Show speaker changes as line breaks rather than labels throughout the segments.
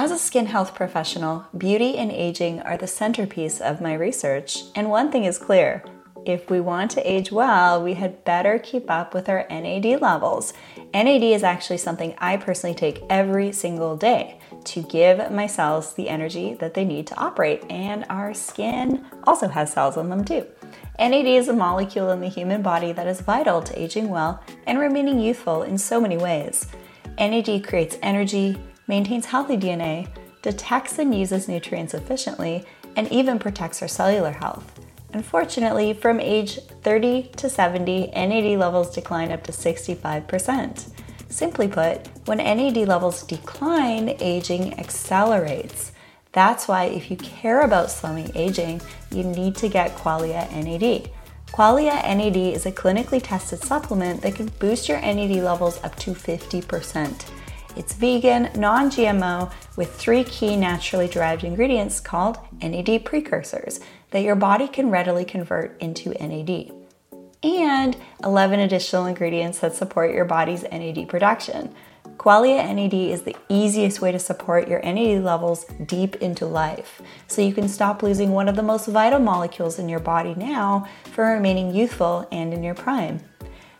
As a skin health professional, beauty and aging are the centerpiece of my research, and one thing is clear. If we want to age well, we had better keep up with our NAD levels. NAD is actually something I personally take every single day to give my cells the energy that they need to operate, and our skin also has cells in them too. NAD is a molecule in the human body that is vital to aging well and remaining youthful in so many ways. NAD creates energy, maintains healthy DNA, detects and uses nutrients efficiently, and even protects our cellular health. Unfortunately, from age 30 to 70, NAD levels decline up to 65%. Simply put, when NAD levels decline, aging accelerates. That's why, if you care about slowing aging, you need to get Qualia NAD. Qualia NAD is a clinically tested supplement that can boost your NAD levels up to 50%. It's vegan, non GMO, with three key naturally derived ingredients called NAD precursors that your body can readily convert into NAD, and 11 additional ingredients that support your body's NAD production. Qualia NAD is the easiest way to support your NAD levels deep into life, so you can stop losing one of the most vital molecules in your body now for remaining youthful and in your prime.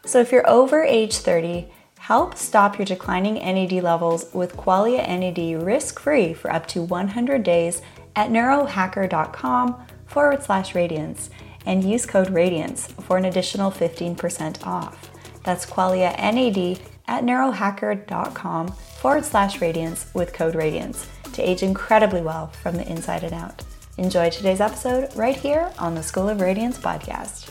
So if you're over age 30, Help stop your declining NAD levels with Qualia NAD risk free for up to 100 days at neurohacker.com forward slash radiance and use code RADIANCE for an additional 15% off. That's Qualia NAD at neurohacker.com forward slash radiance with code RADIANCE to age incredibly well from the inside and out. Enjoy today's episode right here on the School of Radiance podcast.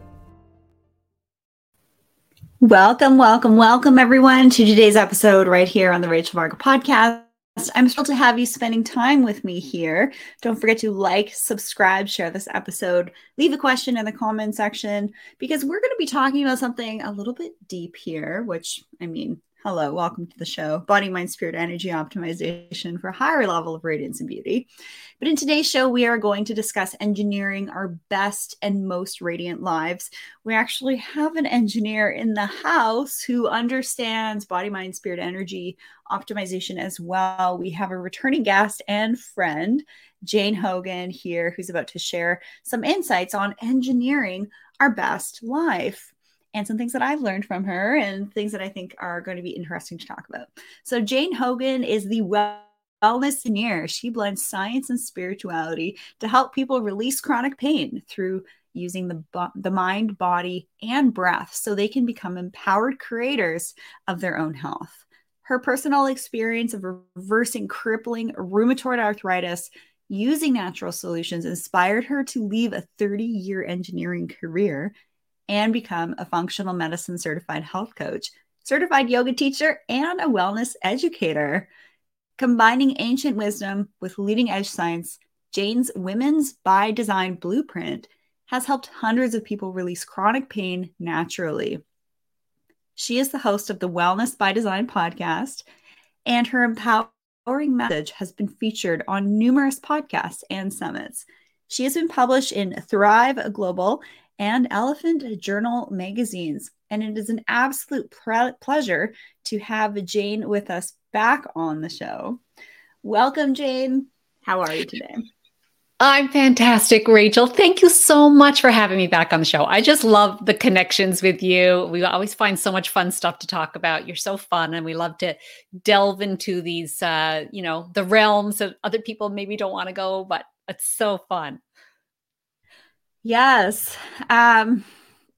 Welcome, welcome, welcome, everyone, to today's episode right here on the Rachel Varga podcast. I'm thrilled to have you spending time with me here. Don't forget to like, subscribe, share this episode, leave a question in the comment section because we're going to be talking about something a little bit deep here, which I mean, Hello, welcome to the show Body, Mind, Spirit, Energy Optimization for a higher level of radiance and beauty. But in today's show, we are going to discuss engineering our best and most radiant lives. We actually have an engineer in the house who understands body, mind, spirit, energy optimization as well. We have a returning guest and friend, Jane Hogan, here, who's about to share some insights on engineering our best life and some things that I've learned from her and things that I think are going to be interesting to talk about. So, Jane Hogan is the wellness engineer. She blends science and spirituality to help people release chronic pain through using the, the mind, body, and breath so they can become empowered creators of their own health. Her personal experience of reversing crippling rheumatoid arthritis using natural solutions inspired her to leave a 30 year engineering career and become a functional medicine certified health coach, certified yoga teacher, and a wellness educator. Combining ancient wisdom with leading edge science, Jane's Wellness by Design Blueprint has helped hundreds of people release chronic pain naturally. She is the host of the Wellness by Design podcast, and her empowering message has been featured on numerous podcasts and summits. She has been published in Thrive Global and Elephant Journal magazines. And it is an absolute pleasure to have Jane with us back on the show. Welcome, Jane. How are you today?
I'm fantastic, Rachel. Thank you so much for having me back on the show. I just love the connections with you. We always find so much fun stuff to talk about. You're so fun, and we love to delve into these, uh, you know, the realms that other people maybe don't want to go, but it's so fun.
Yes. Um,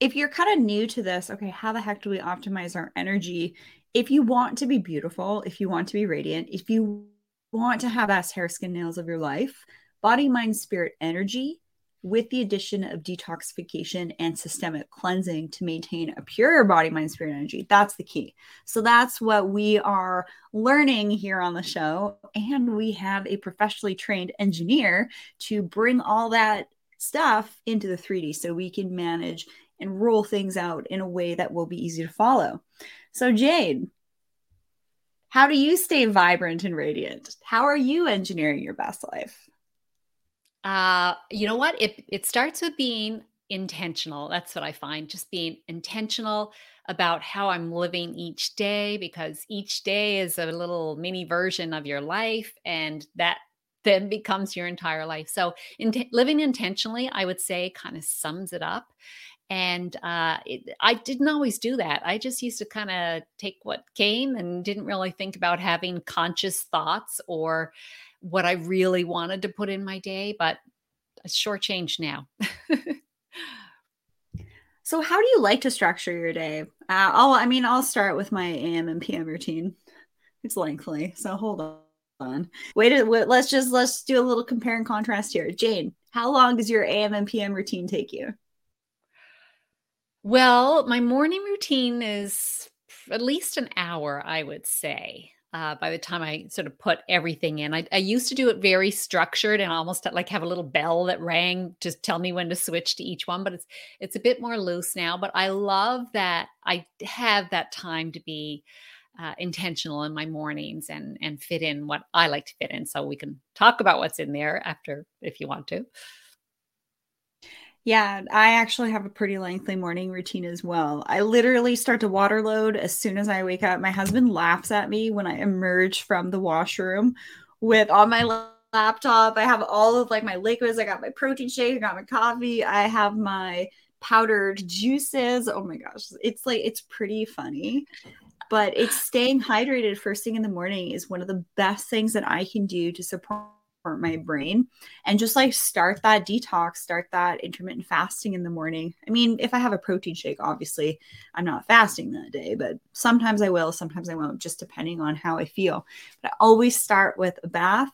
if you're kind of new to this, okay, how the heck do we optimize our energy? If you want to be beautiful, if you want to be radiant, if you want to have best hair, skin, nails of your life, body, mind, spirit, energy with the addition of detoxification and systemic cleansing to maintain a pure body, mind, spirit energy. That's the key. So that's what we are learning here on the show. And we have a professionally trained engineer to bring all that stuff into the 3D so we can manage and roll things out in a way that will be easy to follow. So, Jane, how do you stay vibrant and radiant? How are you engineering your best life?
Uh, you know what? It it starts with being intentional. That's what I find. Just being intentional about how I'm living each day because each day is a little mini version of your life and that then becomes your entire life. So in living intentionally, I would say kind of sums it up. And uh, it, I didn't always do that. I just used to kind of take what came and didn't really think about having conscious thoughts or what I really wanted to put in my day, but a short change now.
so, how do you like to structure your day? Uh, I'll, I mean, I'll start with my AM and PM routine. It's lengthy, so hold on. Wait, wait, let's just let's do a little compare and contrast here. Jane, how long does your AM and PM routine take you?
Well, my morning routine is at least an hour, I would say uh, by the time I sort of put everything in. I, I, used to do it very structured and almost like have a little bell that rang to tell me when to switch to each one. But it's it's a bit more loose now. But I love that I have that time to be uh, intentional in my mornings and and fit in what I like to fit in. So we can talk about what's in there after if you want to.
Yeah, I actually have a pretty lengthy morning routine as well. I literally start to water load as soon as I wake up. My husband laughs at me when I emerge from the washroom with on my laptop. I have all of like my liquids. I got my protein shake, I got my coffee, I have my powdered juices. Oh my gosh, it's like it's pretty funny. But it's staying hydrated first thing in the morning is one of the best things that I can do to support my brain and just like start that detox, start that intermittent fasting in the morning. I mean, if I have a protein shake, obviously I'm not fasting that day, but sometimes I will, sometimes I won't, just depending on how I feel. But I always start with a bath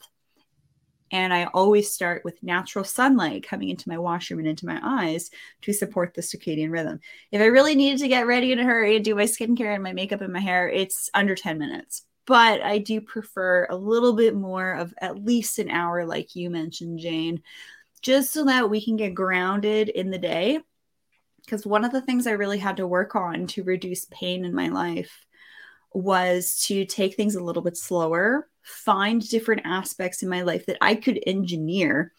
and I always start with natural sunlight coming into my washroom and into my eyes to support the circadian rhythm. If I really needed to get ready in a hurry and do my skincare and my makeup and my hair, it's under 10 minutes but I do prefer a little bit more of at least an hour, like you mentioned, Jane, just so that we can get grounded in the day. Because one of the things I really had to work on to reduce pain in my life was to take things a little bit slower, find different aspects in my life that I could engineer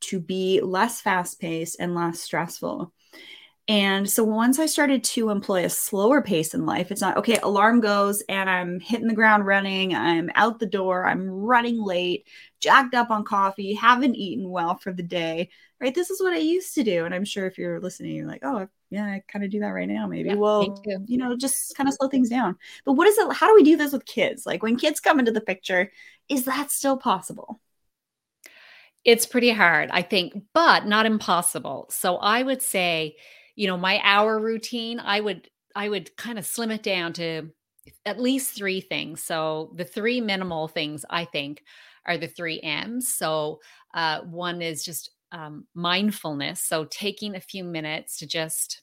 to be less fast paced and less stressful. And so once I started to employ a slower pace in life, it's not okay, alarm goes and I'm hitting the ground running, I'm out the door, I'm running late, jacked up on coffee, haven't eaten well for the day, right? This is what I used to do. And I'm sure if you're listening, you're like, oh, yeah, I kind of do that right now, maybe. Yeah, well, you know, just kind of slow things down. But what is it? How do we do this with kids? Like when kids come into the picture, is that still possible?
It's pretty hard, I think, but not impossible. So I would say, you know, my hour routine, I would I would kind of slim it down to at least three things. So the three minimal things I think are the three M's. So uh, one is just um, mindfulness. So taking a few minutes to just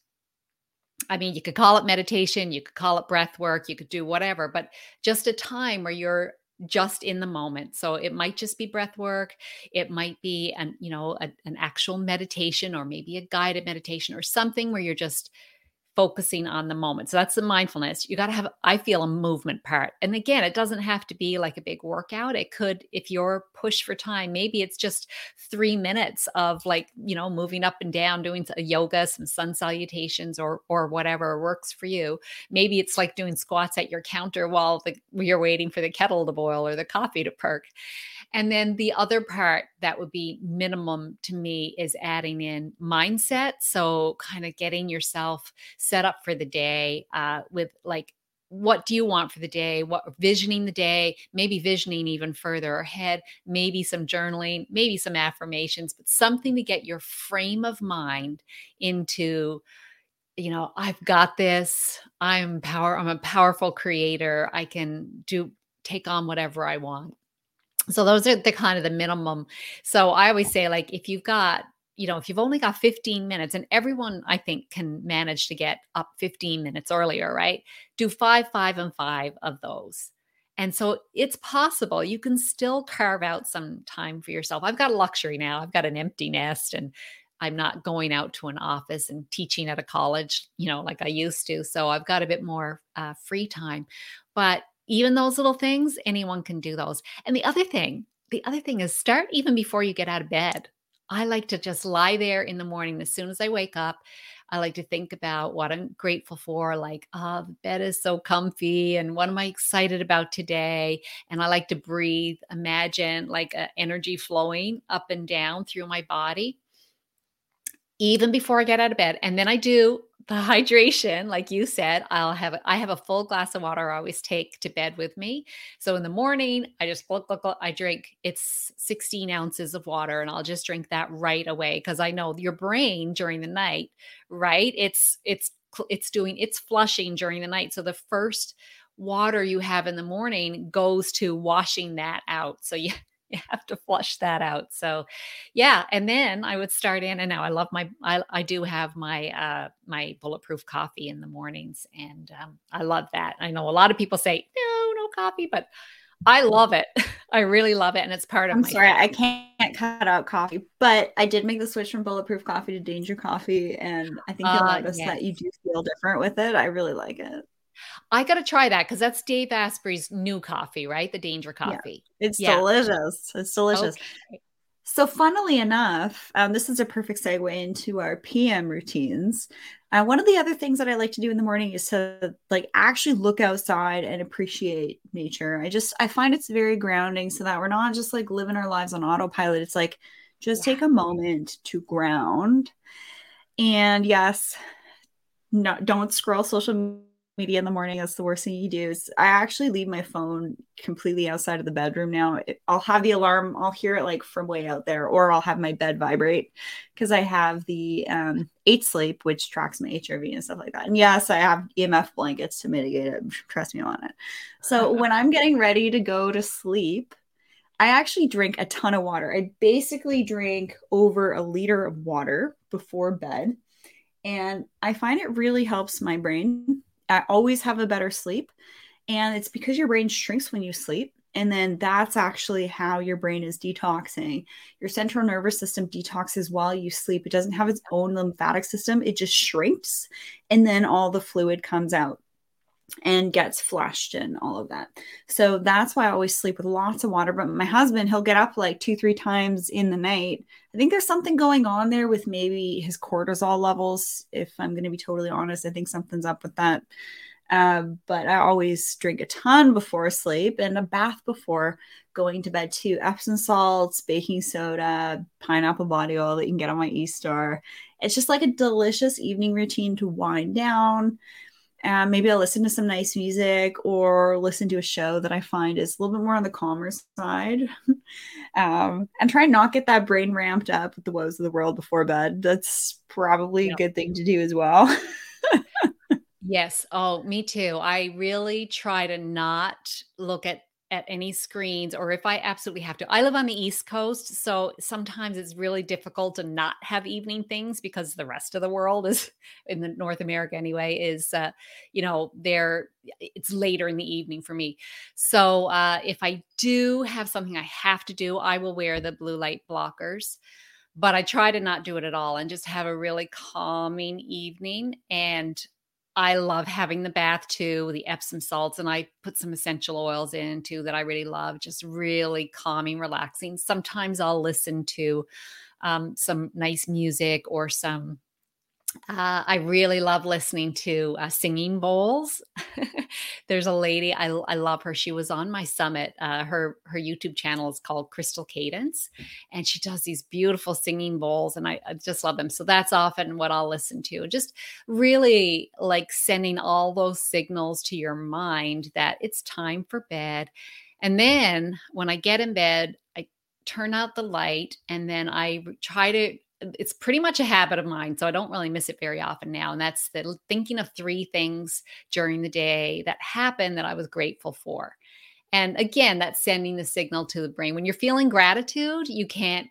I mean, you could call it meditation, you could call it breath work, you could do whatever, but just a time where you're just in the moment. So it might just be breath work. It might be an, you know, a, an actual meditation or maybe a guided meditation or something where you're just focusing on the moment. So that's the mindfulness. You got to have, I feel, a movement part. And again, it doesn't have to be like a big workout. It could, if you're pushed for time, maybe it's just three minutes of like, you know, moving up and down, doing uh, yoga, some sun salutations or or whatever works for you. Maybe it's like doing squats at your counter while the, you're waiting for the kettle to boil or the coffee to perk. And then the other part that would be minimum to me is adding in mindset. So, kind of getting yourself set up for the day uh, with like, what do you want for the day? What visioning the day, maybe visioning even further ahead, maybe some journaling, maybe some affirmations, but something to get your frame of mind into you know i've got this i'm power i'm a powerful creator i can do take on whatever i want so those are the kind of the minimum so i always say like if you've got you know, if you've only got 15 minutes, and everyone I think can manage to get up 15 minutes earlier, right? Do five, five, and five of those. And so it's possible you can still carve out some time for yourself. I've got a luxury now. I've got an empty nest and I'm not going out to an office and teaching at a college, you know, like I used to. So I've got a bit more uh, free time. But even those little things, anyone can do those. And the other thing, the other thing is start even before you get out of bed. I like to just lie there in the morning as soon as I wake up. I like to think about what I'm grateful for, like, oh, the bed is so comfy, and what am I excited about today? And I like to breathe, imagine like energy flowing up and down through my body even before I get out of bed. And then I do the hydration, like you said, I'll have I have a full glass of water I always take to bed with me. So in the morning, I just look, look, I drink it's 16 ounces of water, and I'll just drink that right away because I know your brain during the night, right? It's it's it's doing it's flushing during the night. So the first water you have in the morning goes to washing that out. So you you have to flush that out. So, yeah, and then I would start in, and now I love my, I, I do have my uh, my bulletproof coffee in the mornings, and um, I love that. I know a lot of people say no, no coffee, but I love it. I really love it, and it's part of.
I'm sorry, I can't cut out coffee, but I did make the switch from bulletproof coffee to danger coffee, and I think you'll uh, notice yes. that you do feel different with it. I really like it.
I got to try that because that's Dave Asprey's new coffee, right? The Danger Coffee.
Yeah. It's yeah. delicious. It's delicious. Okay. So, funnily enough, um, this is a perfect segue into our PM routines. Uh, one of the other things that I like to do in the morning is to like actually look outside and appreciate nature. I just I find it's very grounding, so that we're not just like living our lives on autopilot. It's like just yeah. take a moment to ground. And yes, no, don't scroll social media in the morning that's the worst thing you do is i actually leave my phone completely outside of the bedroom now. I'll have the alarm i'll hear it like from way out there or i'll have my bed vibrate because i have the um, 8 sleep which tracks my hrv and stuff like that. And yes i have emf blankets to mitigate it trust me on it. So when i'm getting ready to go to sleep i actually drink a ton of water. I basically drink over a liter of water before bed and i find it really helps my brain I always have a better sleep. And it's because your brain shrinks when you sleep. And then that's actually how your brain is detoxing. Your central nervous system detoxes while you sleep. It doesn't have its own lymphatic system, it just shrinks. And then all the fluid comes out and gets flushed and all of that. So that's why I always sleep with lots of water. But my husband, he'll get up like two, three times in the night. I think there's something going on there with maybe his cortisol levels. If I'm going to be totally honest, I think something's up with that. Um, but I always drink a ton before sleep and a bath before going to bed too. Epsom salts, baking soda, pineapple body oil that you can get on my e-store. It's just like a delicious evening routine to wind down and maybe I'll listen to some nice music or listen to a show that I find is a little bit more on the calmer side. um, and try and not get that brain ramped up with the woes of the world before bed. That's probably a good thing to do as well.
yes. Oh, me too. I really try to not look at at any screens or if I absolutely have to. I live on the East Coast, so sometimes it's really difficult to not have evening things because the rest of the world is in the North America anyway is uh, you know, they're it's later in the evening for me. So uh if I do have something I have to do, I will wear the blue light blockers. But I try to not do it at all and just have a really calming evening and I love having the bath too, the Epsom salts, and I put some essential oils in too that I really love, just really calming, relaxing. Sometimes I'll listen to um, some nice music or some uh, I really love listening to uh, singing bowls. There's a lady I, I love her. She was on my summit. Uh, her her YouTube channel is called Crystal Cadence, and she does these beautiful singing bowls, and I, I just love them. So that's often what I'll listen to. Just really like sending all those signals to your mind that it's time for bed. And then when I get in bed, I turn out the light and then I try to it's pretty much a habit of mine so i don't really miss it very often now and that's the thinking of three things during the day that happened that i was grateful for and again that's sending the signal to the brain when you're feeling gratitude you can't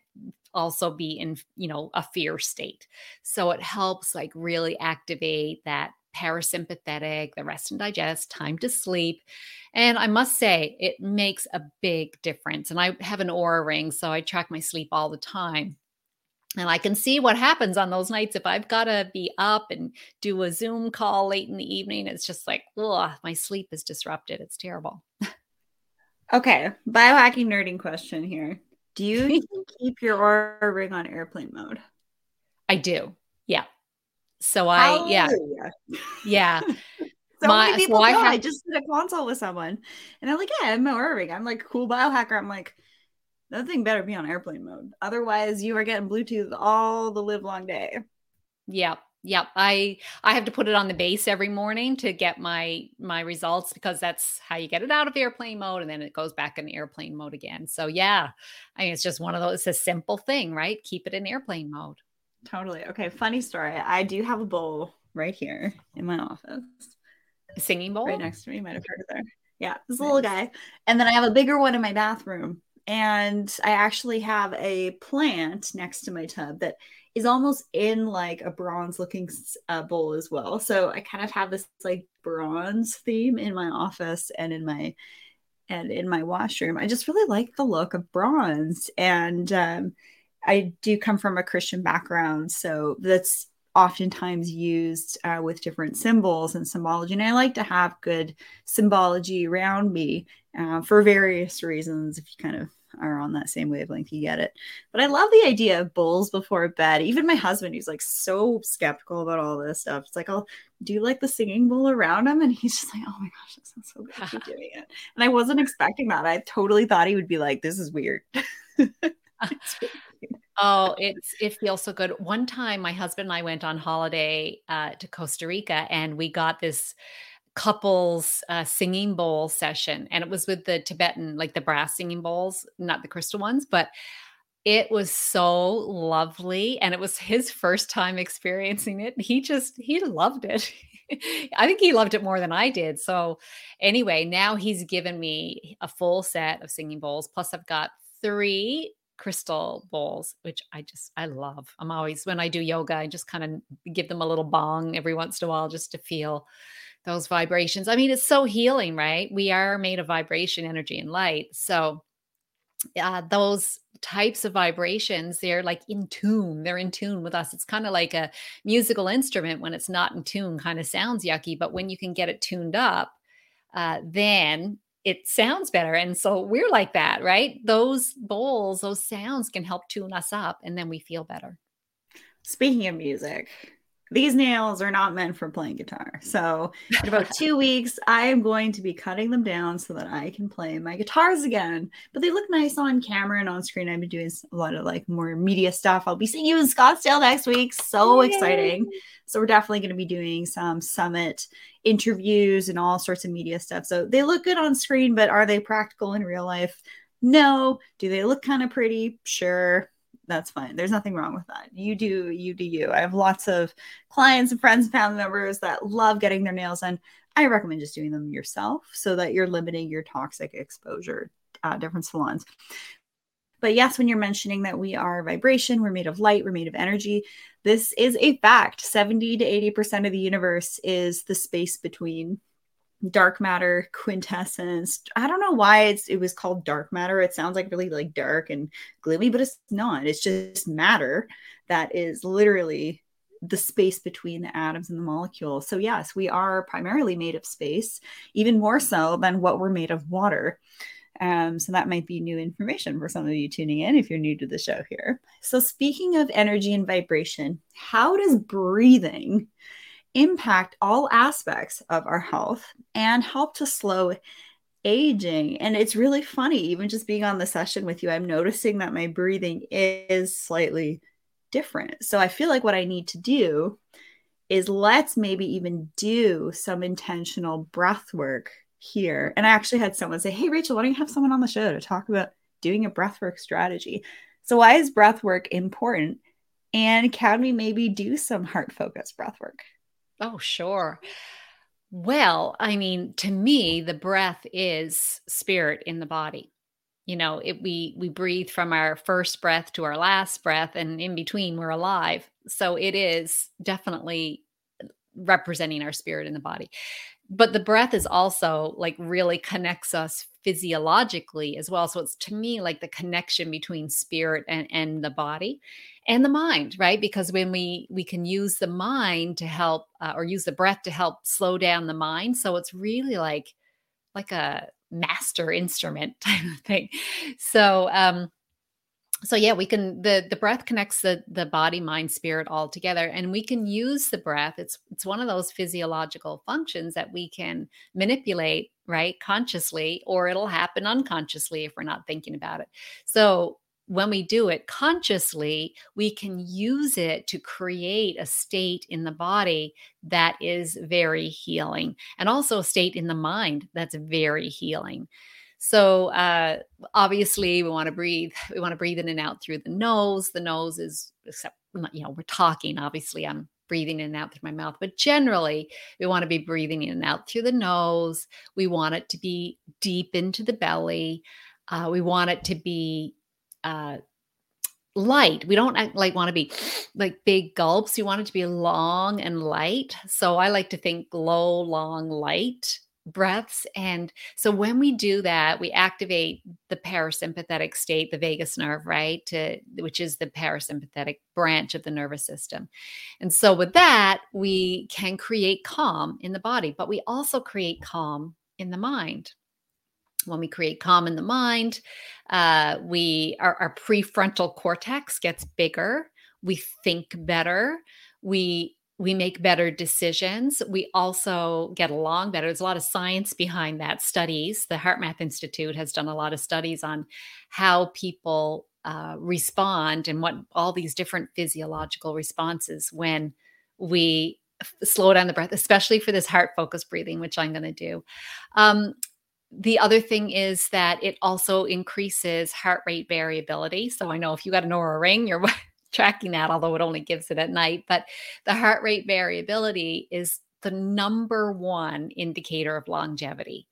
also be in, you know, a fear state. So it helps like really activate that parasympathetic, the rest and digest, time to sleep. And I must say, it makes a big difference. And I have an Oura ring, so I track my sleep all the time. And I can see what happens on those nights if I've got to be up and do a Zoom call late in the evening. It's just like, ugh, my sleep is disrupted. It's terrible.
okay. Biohacking nerding question here. Do you keep your Oura ring on airplane mode?
I do. Yeah. So I, yeah. Yeah.
so my, many people so I, have, I just did a consult with someone and I'm like, yeah, I'm Oura ring. I'm like, cool biohacker. I'm like, that thing better be on airplane mode. Otherwise, you are getting Bluetooth all the live long day.
Yep. Yep. I I have to put it on the base every morning to get my my results because that's how you get it out of airplane mode and then it goes back in airplane mode again. So yeah. I mean it's just one of those it's a simple thing, right? Keep it in airplane mode.
Totally. Okay, funny story. I do have a bowl right here in my office.
A singing bowl?
Right next to me. You might have heard of there. Yeah, this nice. little guy. And then I have a bigger one in my bathroom and I actually have a plant next to my tub that is almost in like a bronze looking uh, bowl as well. So I kind of have this like bronze theme in my office and in my and in my washroom. I just really like the look of bronze and um, I do come from a Christian background, so that's oftentimes used uh, with different symbols and symbology. And I like to have good symbology around me uh, for various reasons. If you kind of are on that same wavelength, you get it. But I love the idea of bowls before bed. Even my husband, who's like so skeptical about all this stuff, it's like, I'll do like the singing bowl around him. And he's just like, oh my gosh, that sounds so good. Keep doing it. And I wasn't expecting that. I totally thought he would be like, this is weird.
oh, it's it feels so good. One time, my husband and I went on holiday uh, to Costa Rica, and we got this couples uh, singing bowl session, and it was with the Tibetan, like the brass singing bowls, not the crystal ones, but it was so lovely and it was his first time experiencing it. He just he loved it. I think he loved it more than i did. So anyway now he's given me a full set of singing bowls plus i've got three crystal bowls, which I just I love. I'm always when I do yoga, I just kind of give them a little bong every once in a while just to feel those vibrations. I mean, it's so healing, right? We are made of vibration, energy, and light. So uh, those types of vibrations, they're like in tune. They're in tune with us. It's kind of like a musical instrument when it's not in tune, kind of sounds yucky, but when you can get it tuned up, uh, then it sounds better. And so we're like that, right? Those bowls, those sounds can help tune us up and then we feel better.
Speaking of music, these nails are not meant for playing guitar. So, in about two weeks, I am going to be cutting them down so that I can play my guitars again. But they look nice on camera and on screen. I've been doing a lot of like more media stuff. I'll be seeing you in Scottsdale next week. So Yay. exciting. So, we're definitely going to be doing some summit interviews and all sorts of media stuff. So, they look good on screen, but are they practical in real life? No. Do they look kind of pretty? Sure that's fine. There's nothing wrong with that. You do you do you. I have lots of clients and friends and family members that love getting their nails done. I recommend just doing them yourself so that you're limiting your toxic exposure at different salons. But yes, when you're mentioning that we are vibration, we're made of light, we're made of energy, this is a fact. 70 to 80% of the universe is the space between dark matter quintessence. I don't know why it's it was called dark matter. It sounds like really like dark and gloomy but it's not. It's just matter that is literally the space between the atoms and the molecules so yes we are primarily made of space even more so than what we're made of water. Um, so that might be new information for some of you tuning in if you're new to the show here. So speaking of energy and vibration how does breathing impact all aspects of our health and help to slow aging. And it's really funny, even just being on the session with you, I'm noticing that my breathing is slightly different. So I feel like what I need to do is let's maybe even do some intentional breath work here. And I actually had someone say, Hey, Rachel, why don't you have someone on the show to talk about doing a breath work strategy? So, why is breath work important? And can we maybe do some heart focused breathwork?
Oh, sure. Well, I mean, to me, the breath is spirit in the body. you know it, we we breathe from our first breath to our last breath and in between we're alive so it is definitely representing our spirit in the body but the breath is also like really connects us physiologically as well. So it's to me like the connection between spirit and and the body and the mind right? Because when we we can use the mind to help uh, or use the breath to help slow down the mind. So it's really like like a master instrument type of thing. So um so yeah we can the the breath connects the the body mind spirit all together and we can use the breath it's it's one of those physiological functions that we can manipulate right consciously or it'll happen unconsciously if we're not thinking about it so when we do it consciously, we can use it to create a state in the body that is very healing and also a state in the mind that's very healing. So, uh, obviously, we want to breathe. We want to breathe in and out through the nose. The nose is, except, you know, we're talking. Obviously, I'm breathing in and out through my mouth, but generally, we want to be breathing in and out through the nose. We want it to be deep into the belly. Uh, we want it to be uh, light. We don't like want to be like big gulps. You want it to be long and light. So I like to think low, long, light breaths. And so when we do that, we activate the parasympathetic state, the vagus nerve, right? To which is the parasympathetic branch of the nervous system. And so with that, we can create calm in the body, but we also create calm in the mind when we create calm in the mind uh, we our, our prefrontal cortex gets bigger we think better we we make better decisions we also get along better there's a lot of science behind that studies the HeartMath institute has done a lot of studies on how people uh, respond and what all these different physiological responses when we slow down the breath, especially for this heart focused breathing, which I'm going to do. Um, the other thing is that it also increases heart rate variability. So I know if you got an Oura ring, you're tracking that, although it only gives it at night. But the heart rate variability is the number one indicator of longevity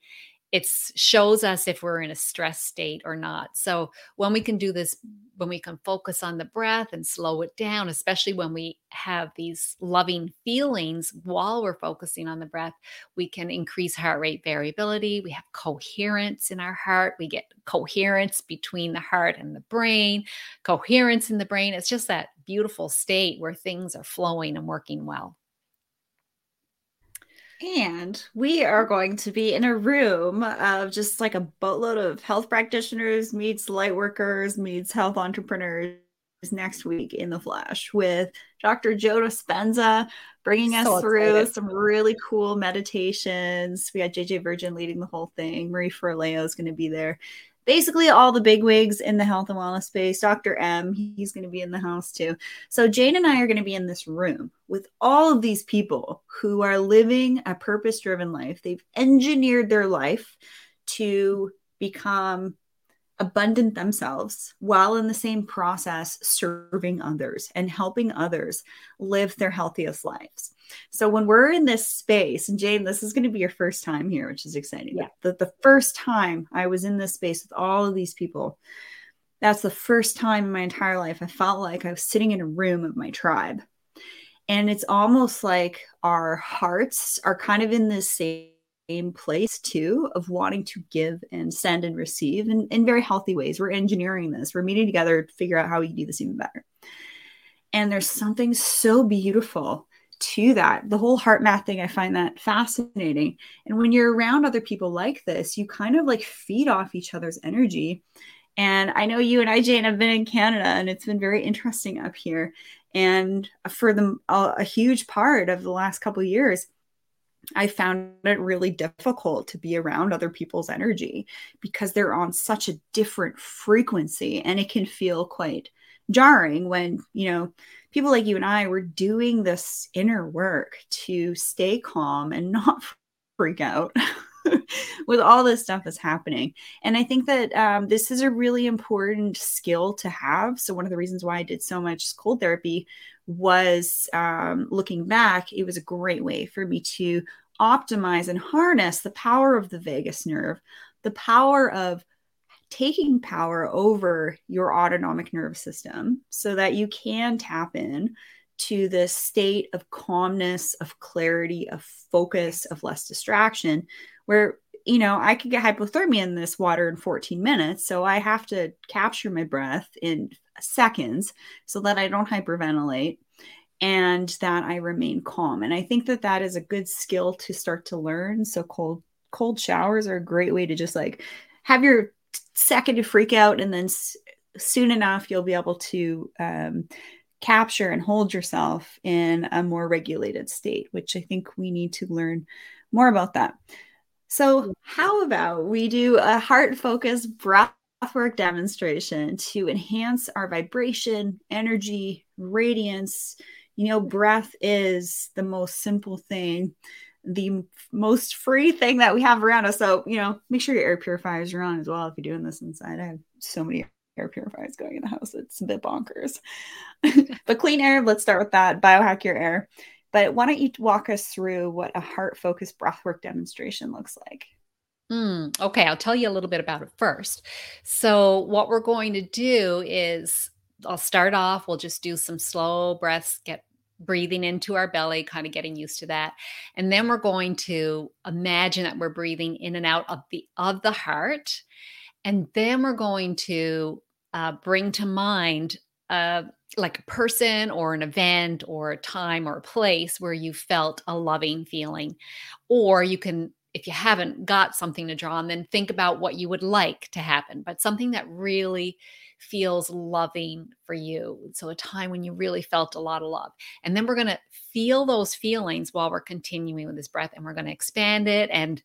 it shows us if we're in a stress state or not. So when we can do this, when we can focus on the breath and slow it down, especially when we have these loving feelings while we're focusing on the breath, we can increase heart rate variability. We have coherence in our heart. We get coherence between the heart and the brain, coherence in the brain. It's just that beautiful state where things are flowing and working well.
And we are going to be in a room of just like a boatload of health practitioners, meets light workers, meets health entrepreneurs next week in the flash with Dr. Joe Dispenza bringing so us through excited. some really cool meditations. We got JJ Virgin leading the whole thing. Marie Forleo is going to be there basically all the big wigs in the health and wellness space. Dr. M, he's going to be in the house too. So Jane and I are going to be in this room with all of these people who are living a purpose driven life. They've engineered their life to become abundant themselves while in the same process serving others and helping others live their healthiest lives. So when we're in this space, and Jane, this is going to be your first time here, which is exciting. Yeah. The, the first time I was in this space with all of these people, that's the first time in my entire life I felt like I was sitting in a room of my tribe. And it's almost like our hearts are kind of in this same same place too of wanting to give and send and receive in, in very healthy ways. We're engineering this. We're meeting together to figure out how we can do this even better. And there's something so beautiful to that. The whole heart math thing, I find that fascinating. And when you're around other people like this, you kind of like feed off each other's energy. And I know you and I, Jane, have been in Canada, and it's been very interesting up here. And for the a, a huge part of the last couple years, I found it really difficult to be around other people's energy because they're on such a different frequency and it can feel quite jarring when, you know, people like you and I were doing this inner work to stay calm and not freak out. with all this stuff that's happening. And I think that um, this is a really important skill to have. So, one of the reasons why I did so much cold therapy was um, looking back, it was a great way for me to optimize and harness the power of the vagus nerve, the power of taking power over your autonomic nervous system so that you can tap in to this state of calmness, of clarity, of focus, of less distraction, where you know, I could get hypothermia in this water in 14 minutes. So I have to capture my breath in seconds so that I don't hyperventilate and that I remain calm. And I think that that is a good skill to start to learn. So cold cold showers are a great way to just like have your second to freak out and then s- soon enough you'll be able to um, capture and hold yourself in a more regulated state, which I think we need to learn more about that. So, mm. how about we do a heart focused breath work demonstration to enhance our vibration, energy, radiance? You know, breath is the most simple thing, the most free thing that we have around us. So, you know, make sure your air purifiers are on as well if you're doing this inside. I have so many air purifiers going in the house. It's a bit bonkers. but clean air, let's start with that. Biohack your air. But why don't you walk us through what a heart focused breathwork demonstration looks like?
Mm, okay, I'll tell you a little bit about it first. So, what we're going to do is I'll start off, we'll just do some slow breaths, get breathing into our belly, kind of getting used to that. And then we're going to imagine that we're breathing in and out of the of the heart. And then we're going to uh, bring to mind uh, like a person or an event or a time or a place where you felt a loving feeling. Or you can, if you haven't got something to draw on, then think about what you would like to happen, but something that really feels loving for you. So, a time when you really felt a lot of love. And then we're going to feel those feelings while we're continuing with this breath and we're going to expand it. And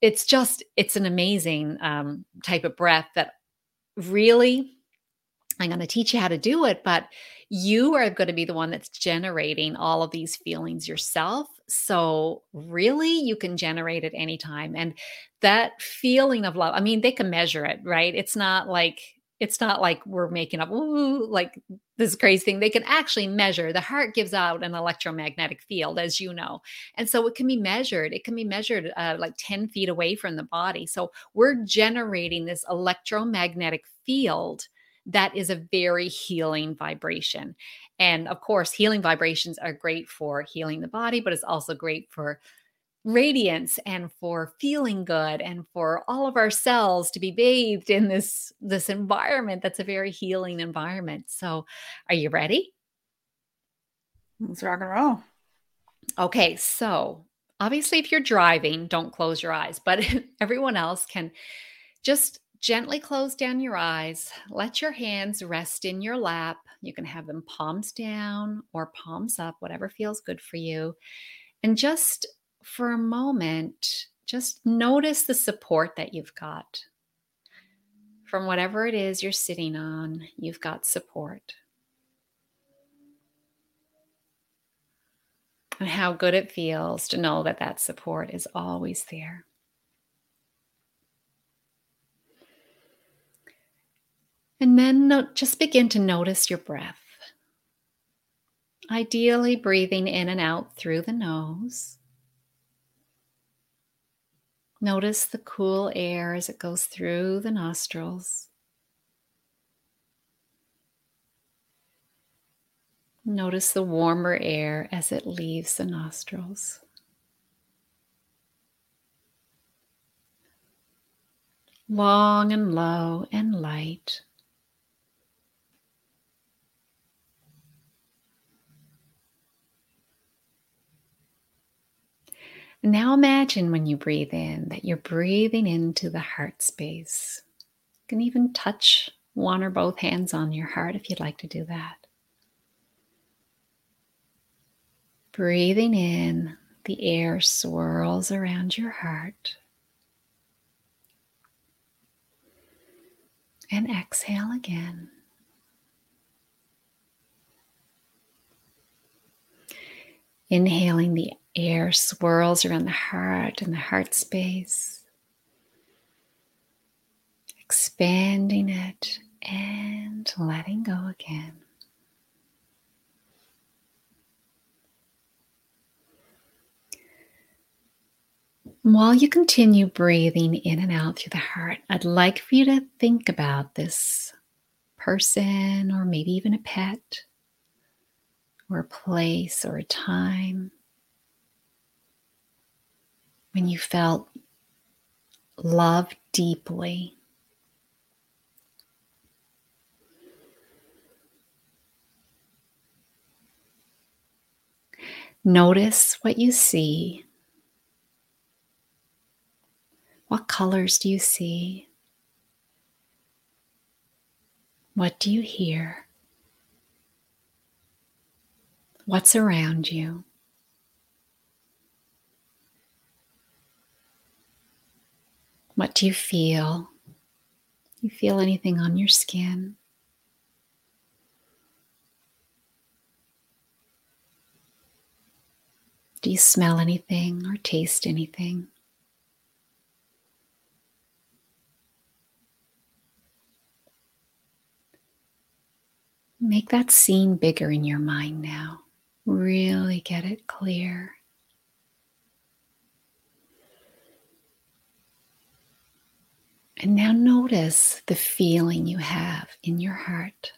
it's just, it's an amazing um, type of breath that really I'm going to teach you how to do it, but you are going to be the one that's generating all of these feelings yourself. So, really, you can generate it anytime. And that feeling of love, I mean, they can measure it, right? It's not like, it's not like we're making up, ooh, like this crazy thing. They can actually measure. The heart gives out an electromagnetic field, as you know. And so it can be measured. It can be measured uh, like 10 feet away from the body. So we're generating this electromagnetic field that is a very healing vibration. And of course, healing vibrations are great for healing the body, but it's also great for radiance and for feeling good and for all of our cells to be bathed in this this environment that's a very healing environment. So, are you ready?
Let's rock and roll.
Okay, so obviously if you're driving, don't close your eyes, but everyone else can just Gently close down your eyes. Let your hands rest in your lap. You can have them palms down or palms up, whatever feels good for you. And just for a moment, just notice the support that you've got. From whatever it is you're sitting on, you've got support. And how good it feels to know that that support is always there. And then just begin to notice your breath. Ideally, breathing in and out through the nose. Notice the cool air as it goes through the nostrils. Notice the warmer air as it leaves the nostrils. Long and low and light. Now imagine when you breathe in that you're breathing into the heart space. You can even touch one or both hands on your heart if you'd like to do that. Breathing in, the air swirls around your heart. And exhale again. Inhaling the air swirls around the heart and the heart space, expanding it and letting go again. While you continue breathing in and out through the heart, I'd like for you to think about this person or maybe even a pet or place or time when you felt love deeply. Notice what you see. What colors do you see? What do you hear? What's around you? What do you feel? You feel anything on your skin? Do you smell anything or taste anything? Make that scene bigger in your mind now. Really get it clear. And now notice the feeling you have in your heart.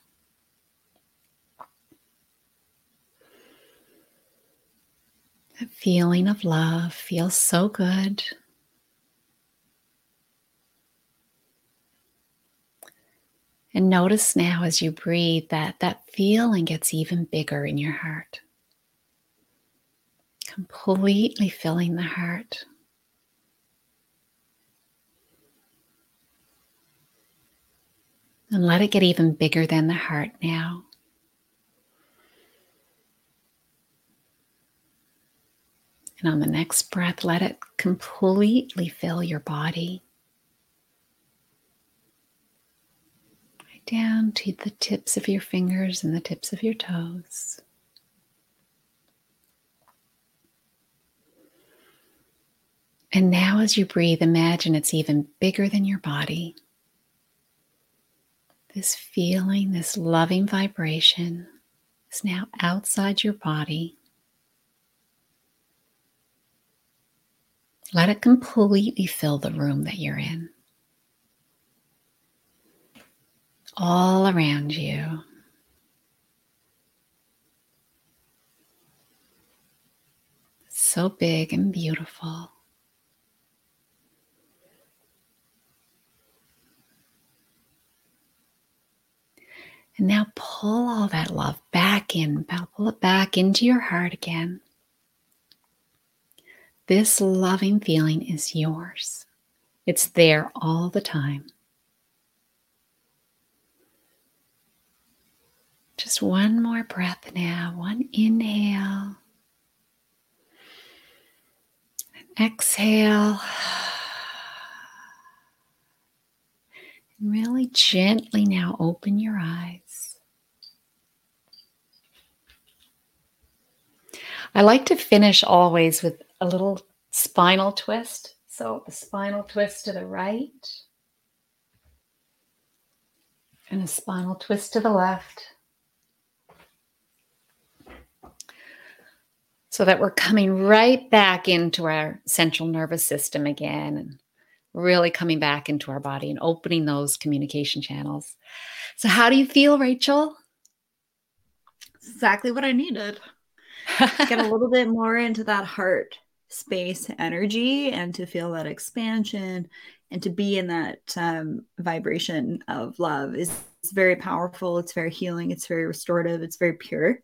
That feeling of love feels so good. And notice now as you breathe that that feeling gets even bigger in your heart, completely filling the heart. And let it get even bigger than the heart now. And on the next breath, let it completely fill your body. Right down to the tips of your fingers and the tips of your toes. And now, as you breathe, imagine it's even bigger than your body this feeling, this loving vibration is now outside your body. Let it completely fill the room that you're in. All around you. So big and beautiful. And now pull all that love back in, pull it back into your heart again. This loving feeling is yours, it's there all the time. Just one more breath now, one inhale, exhale. Really gently now open your eyes. I like to finish always with a little spinal twist. So a spinal twist to the right and a spinal twist to the left. So that we're coming right back into our central nervous system again and really coming back into our body and opening those communication channels. So, how do you feel, Rachel?
Exactly what I needed get a little bit more into that heart space energy and to feel that expansion and to be in that um, vibration of love is, is very powerful. It's very healing. It's very restorative. It's very pure.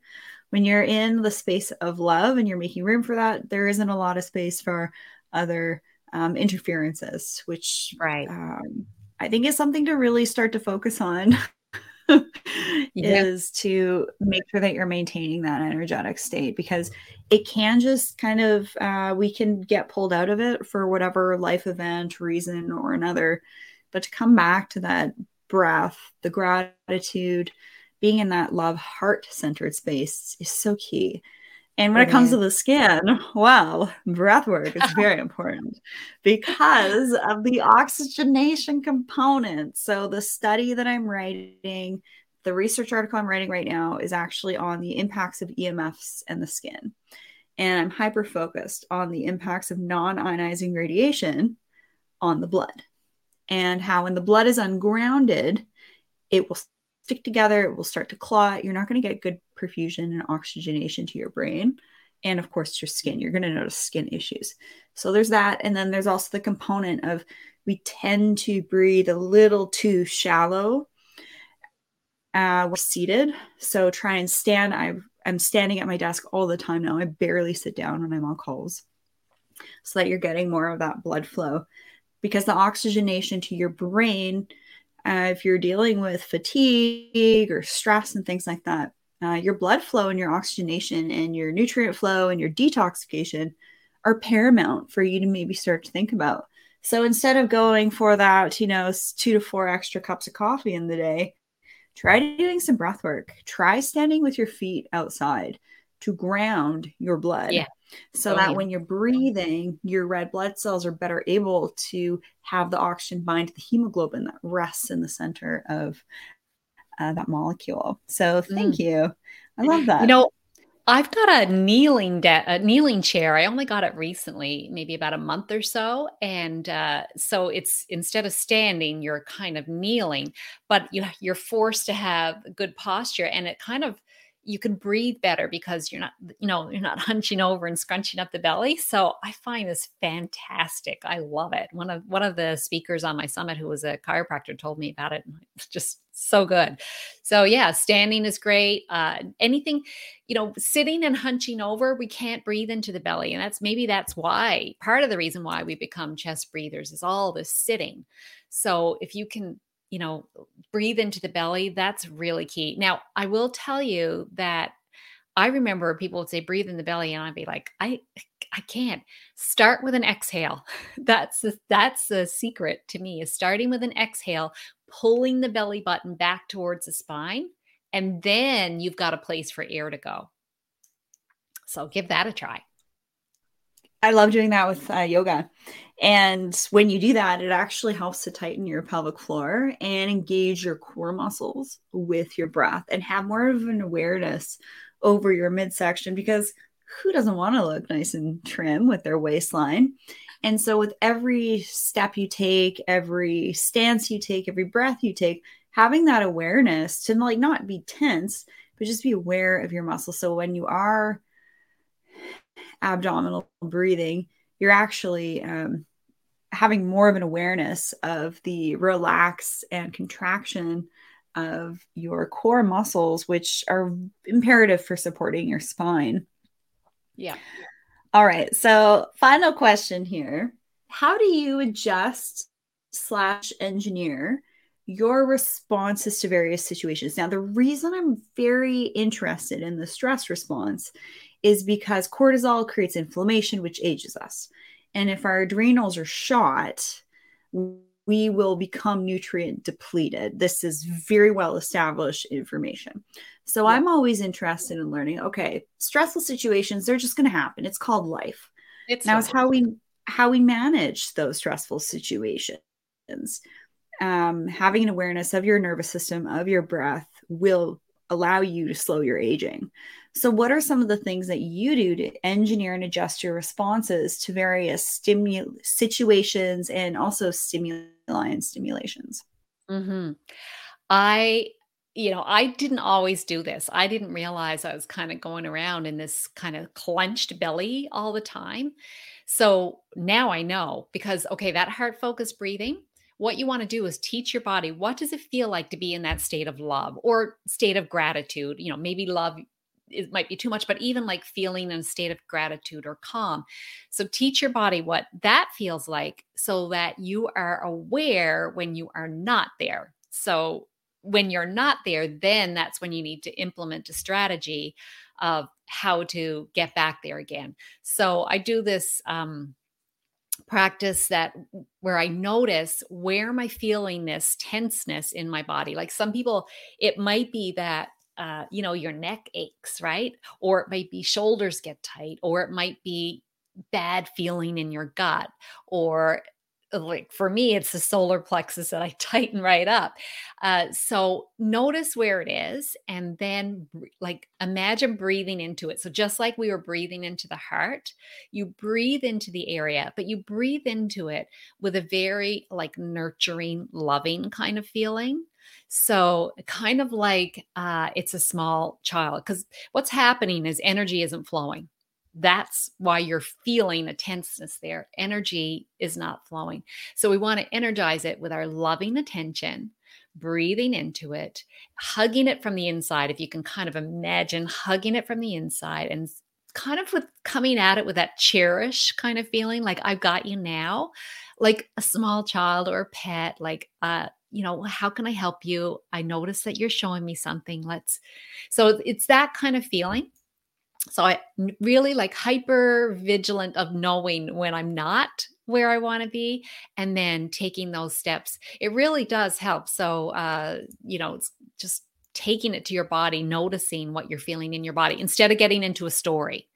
When you're in the space of love and you're making room for that there isn't a lot of space for other um, interferences which
right.
um, i think is something to really start to focus on is to make sure that you're maintaining that energetic state because it can just kind of uh, we can get pulled out of it for whatever life event reason or another. But to come back to that breath the gratitude being in that love heart centered space is so key and when it comes to the skin, wow, breath work is very important because of the oxygenation component. So, the study that I'm writing, the research article I'm writing right now is actually on the impacts of EMFs and the skin. and I'm hyper focused on the impacts of non ionizing radiation on the blood and how when the blood is ungrounded, it will stick together, it will start to clot. You're not going to get good perfusion and oxygenation to your brain. And of course, your skin. You're going to notice skin issues. So there's that. And then there's also the component of we tend to breathe a little too shallow. Uh, we're seated. So try and stand. I, I'm standing at my desk all the time now. I barely sit down when I'm on calls so that you're getting more of that blood flow because the oxygenation to your brain, uh, if you're dealing with fatigue or stress and things like that, uh, your blood flow and your oxygenation and your nutrient flow and your detoxification are paramount for you to maybe start to think about. So instead of going for that, you know, two to four extra cups of coffee in the day, try doing some breath work. Try standing with your feet outside to ground your blood.
Yeah
so oh, that yeah. when you're breathing, your red blood cells are better able to have the oxygen bind to the hemoglobin that rests in the center of uh, that molecule. So thank mm. you. I love that.
You know, I've got a kneeling de- a kneeling chair. I only got it recently, maybe about a month or so, and uh, so it's instead of standing, you're kind of kneeling, but you you're forced to have good posture, and it kind of you can breathe better because you're not you know you're not hunching over and scrunching up the belly. So i find this fantastic. I love it. One of one of the speakers on my summit who was a chiropractor told me about it it's just so good. So yeah standing is great. Uh, anything you know sitting and hunching over we can't breathe into the belly. And that's maybe that's why part of the reason why we become chest breathers is all this sitting. So if you can you know, breathe into the belly, that's really key. Now, I will tell you that I remember people would say breathe in the belly and I'd be like, I I can't. Start with an exhale. That's the that's the secret to me is starting with an exhale, pulling the belly button back towards the spine, and then you've got a place for air to go. So give that a try.
I love doing that with uh, yoga. And when you do that, it actually helps to tighten your pelvic floor and engage your core muscles with your breath and have more of an awareness over your midsection because who doesn't want to look nice and trim with their waistline? And so, with every step you take, every stance you take, every breath you take, having that awareness to like not be tense, but just be aware of your muscles. So, when you are abdominal breathing, you're actually um, having more of an awareness of the relax and contraction of your core muscles, which are imperative for supporting your spine.
Yeah.
All right. So, final question here How do you adjust slash engineer your responses to various situations? Now, the reason I'm very interested in the stress response is because cortisol creates inflammation, which ages us. And if our adrenals are shot, we will become nutrient depleted. This is very well established information. So. I'm always interested in learning okay, stressful situations, they're just going to happen. It's called life. It's now, it's how we how we manage those stressful situations. Um, having an awareness of your nervous system, of your breath, will allow you to slow your aging. So, what are some of the things that you do to engineer and adjust your responses to various stimul- situations and also stimuli and stimulations?
Mm-hmm. I, you know, I didn't always do this. I didn't realize I was kind of going around in this kind of clenched belly all the time. So now I know because, okay, that heart focused breathing, what you want to do is teach your body what does it feel like to be in that state of love or state of gratitude? You know maybe love it might be too much but even like feeling in a state of gratitude or calm. So teach your body what that feels like so that you are aware when you are not there. So when you're not there then that's when you need to implement a strategy of how to get back there again. So i do this um practice that where I notice where am I feeling this tenseness in my body. Like some people, it might be that uh, you know your neck aches, right? Or it might be shoulders get tight, or it might be bad feeling in your gut, or like for me, it's the solar plexus that I tighten right up. Uh, so notice where it is and then like imagine breathing into it. So just like we were breathing into the heart, you breathe into the area, but you breathe into it with a very like nurturing, loving kind of feeling. So, kind of like uh, it's a small child, because what's happening is energy isn't flowing that's why you're feeling a tenseness there. Energy is not flowing. So we want to energize it with our loving attention, breathing into it, hugging it from the inside. If you can kind of imagine hugging it from the inside and kind of with coming at it with that cherish kind of feeling like I've got you now, like a small child or a pet, like, uh, you know, how can I help you? I notice that you're showing me something. Let's, so it's that kind of feeling so I really like hyper vigilant of knowing when I'm not where I want to be and then taking those steps. It really does help. So, uh, you know, it's just taking it to your body, noticing what you're feeling in your body instead of getting into a story.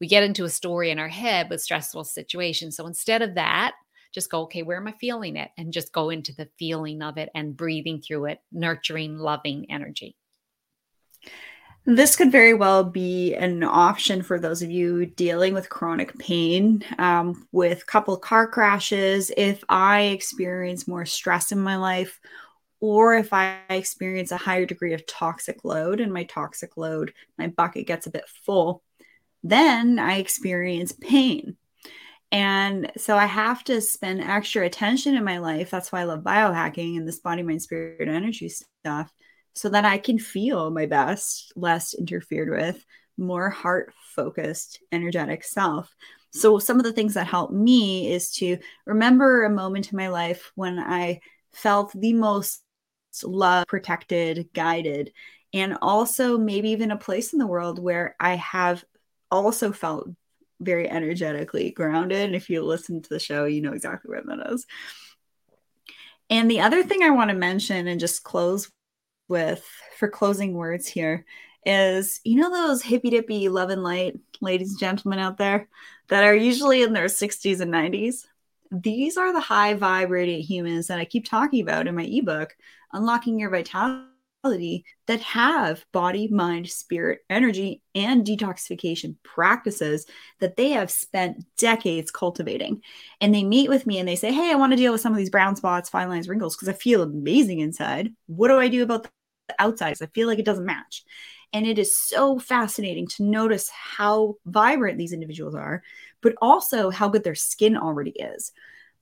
We get into a story in our head with stressful situations. So instead of that, just go, okay, where am I feeling it? And just go into the feeling of it and breathing through it, nurturing, loving energy.
This could very well be an option for those of you dealing with chronic pain, um, with couple car crashes. If I experience more stress in my life, or if I experience a higher degree of toxic load and my toxic load, my bucket gets a bit full, then I experience pain. And so I have to spend extra attention in my life. That's why I love biohacking and this body, mind, spirit, energy stuff so that I can feel my best, less interfered with, more heart focused, energetic self. So, some of the things that help me is to remember a moment in my life when I felt the most loved, protected, guided, and also maybe even a place in the world where I have also felt very energetically grounded. And if you listen to the show, you know exactly where that is. And the other thing I want to mention and just close with for closing words here is you know those hippy dippy love and light ladies and gentlemen out there that are usually in their 60s and 90s these are the high vibe radiant humans that i keep talking about in my ebook unlocking your vitality that have body mind spirit energy and detoxification practices that they have spent decades cultivating. And they meet with me and they say hey i want to deal with some of these brown spots fine lines wrinkles because i feel amazing inside. What do i do about outsides. I feel like it doesn't match. And it is so fascinating to notice how vibrant these individuals are, but also how good their skin already is.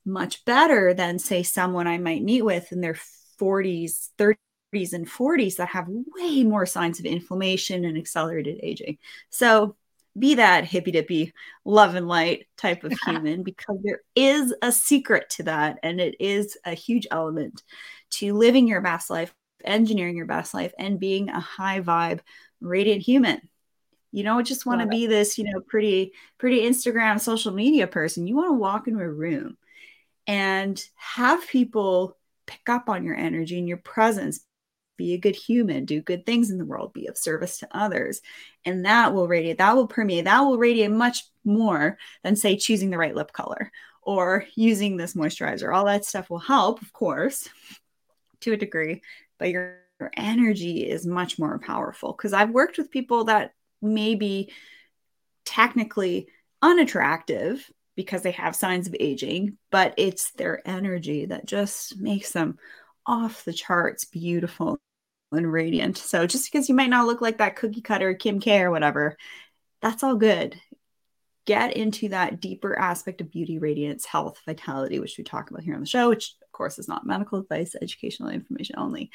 Much better than, say, someone I might meet with in their 40s, 30s, and 40s that have way more signs of inflammation and accelerated aging. So, be that hippy dippy, love and light type of human because there is a secret to that. And it is a huge element to living your best life engineering your best life and being a high vibe, radiant human. You don't just want to be this, you know, pretty, pretty Instagram social media person. You want to walk into a room and have people pick up on your energy and your presence. Be a good human, do good things in the world, be of service to others. And that will radiate, that will permeate, that will radiate much more than, say, choosing the right lip color or using this moisturizer. All that stuff will help, of course, to a degree, but your, your energy is much more powerful. Because I've worked with people that may be technically unattractive because they have signs of aging, but it's their energy that just makes them off the charts beautiful and radiant. So just because you might not look like that cookie cutter Kim K or whatever, that's all good. Get into that deeper aspect of beauty, radiance, health, vitality, which we talk about here on the show, which course, is not medical advice, educational information only.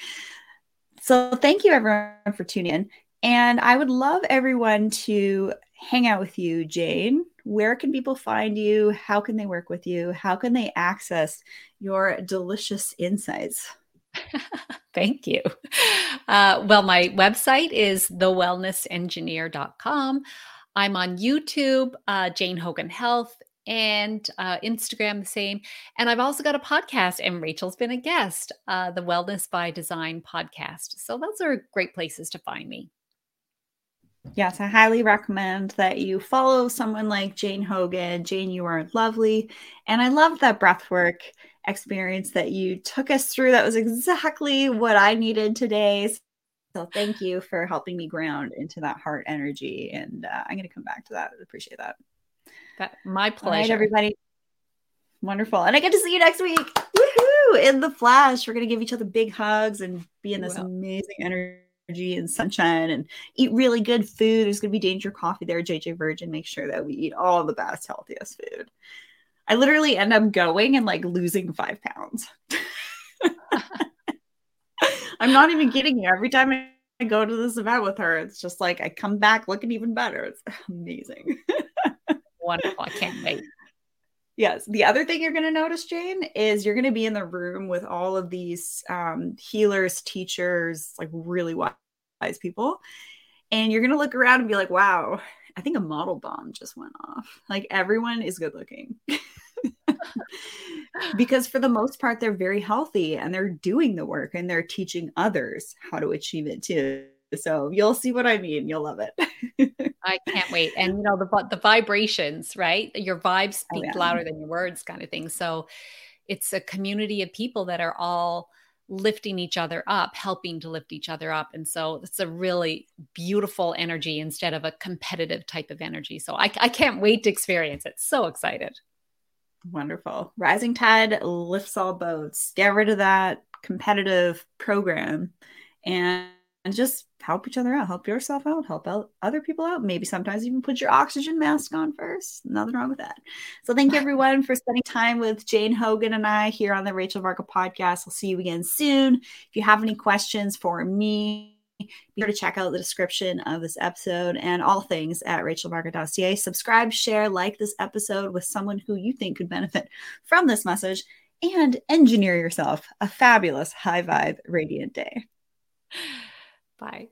So thank you everyone for tuning in. And I would love everyone to hang out with you, Jane. Where can people find you? How can they work with you? How can they access your delicious insights?
Thank you. Uh, well, my website is thewellnessengineer.com. I'm on YouTube, uh, Jane Hogan Health, and uh, Instagram the same. And I've also got a podcast, and Rachel's been a guest, uh, the Wellness by Design podcast. So those are great places to find me.
Yes, I highly recommend that you follow someone like Jane Hogan. Jane, you are lovely. And I love that breathwork experience that you took us through. That was exactly what I needed today. So thank you for helping me ground into that heart energy. And uh, I'm going to come back to that. I appreciate that.
That my pleasure.
everybody. Wonderful. And I get to see you next week. Woohoo! In the flash. We're going to give each other big hugs and be in this amazing energy and sunshine and eat really good food. There's going to be Danger Coffee there, JJ Virgin. Make sure that we eat all the best, healthiest food. I literally end up going and like losing five pounds. I'm not even kidding you. Every time I go to this event with her, it's just like I come back looking even better. It's amazing.
Wonderful. I can't wait.
Yes. The other thing you're going to notice, Jane, is you're going to be in the room with all of these um, healers, teachers, like really wise people. And you're going to look around and be like, wow, I think a model bomb just went off. Like everyone is good looking. because for the most part, they're very healthy and they're doing the work and they're teaching others how to achieve it too. So you'll see what I mean. You'll love it.
I can't wait. And you know the the vibrations, right? Your vibes oh, speak oh, yeah. louder than your words, kind of thing. So it's a community of people that are all lifting each other up, helping to lift each other up. And so it's a really beautiful energy instead of a competitive type of energy. So I, I can't wait to experience it. So excited.
Wonderful. Rising tide lifts all boats. Get rid of that competitive program and, and just help each other out, help yourself out, help out other people out. Maybe sometimes even put your oxygen mask on first. Nothing wrong with that. So thank you everyone for spending time with Jane Hogan and I here on the Rachel Varga podcast. I'll see you again soon. If you have any questions for me, be sure to check out the description of this episode and all things at rachelvarga.ca. Subscribe, share, like this episode with someone who you think could benefit from this message, and engineer yourself a fabulous high vibe radiant day.
Bye.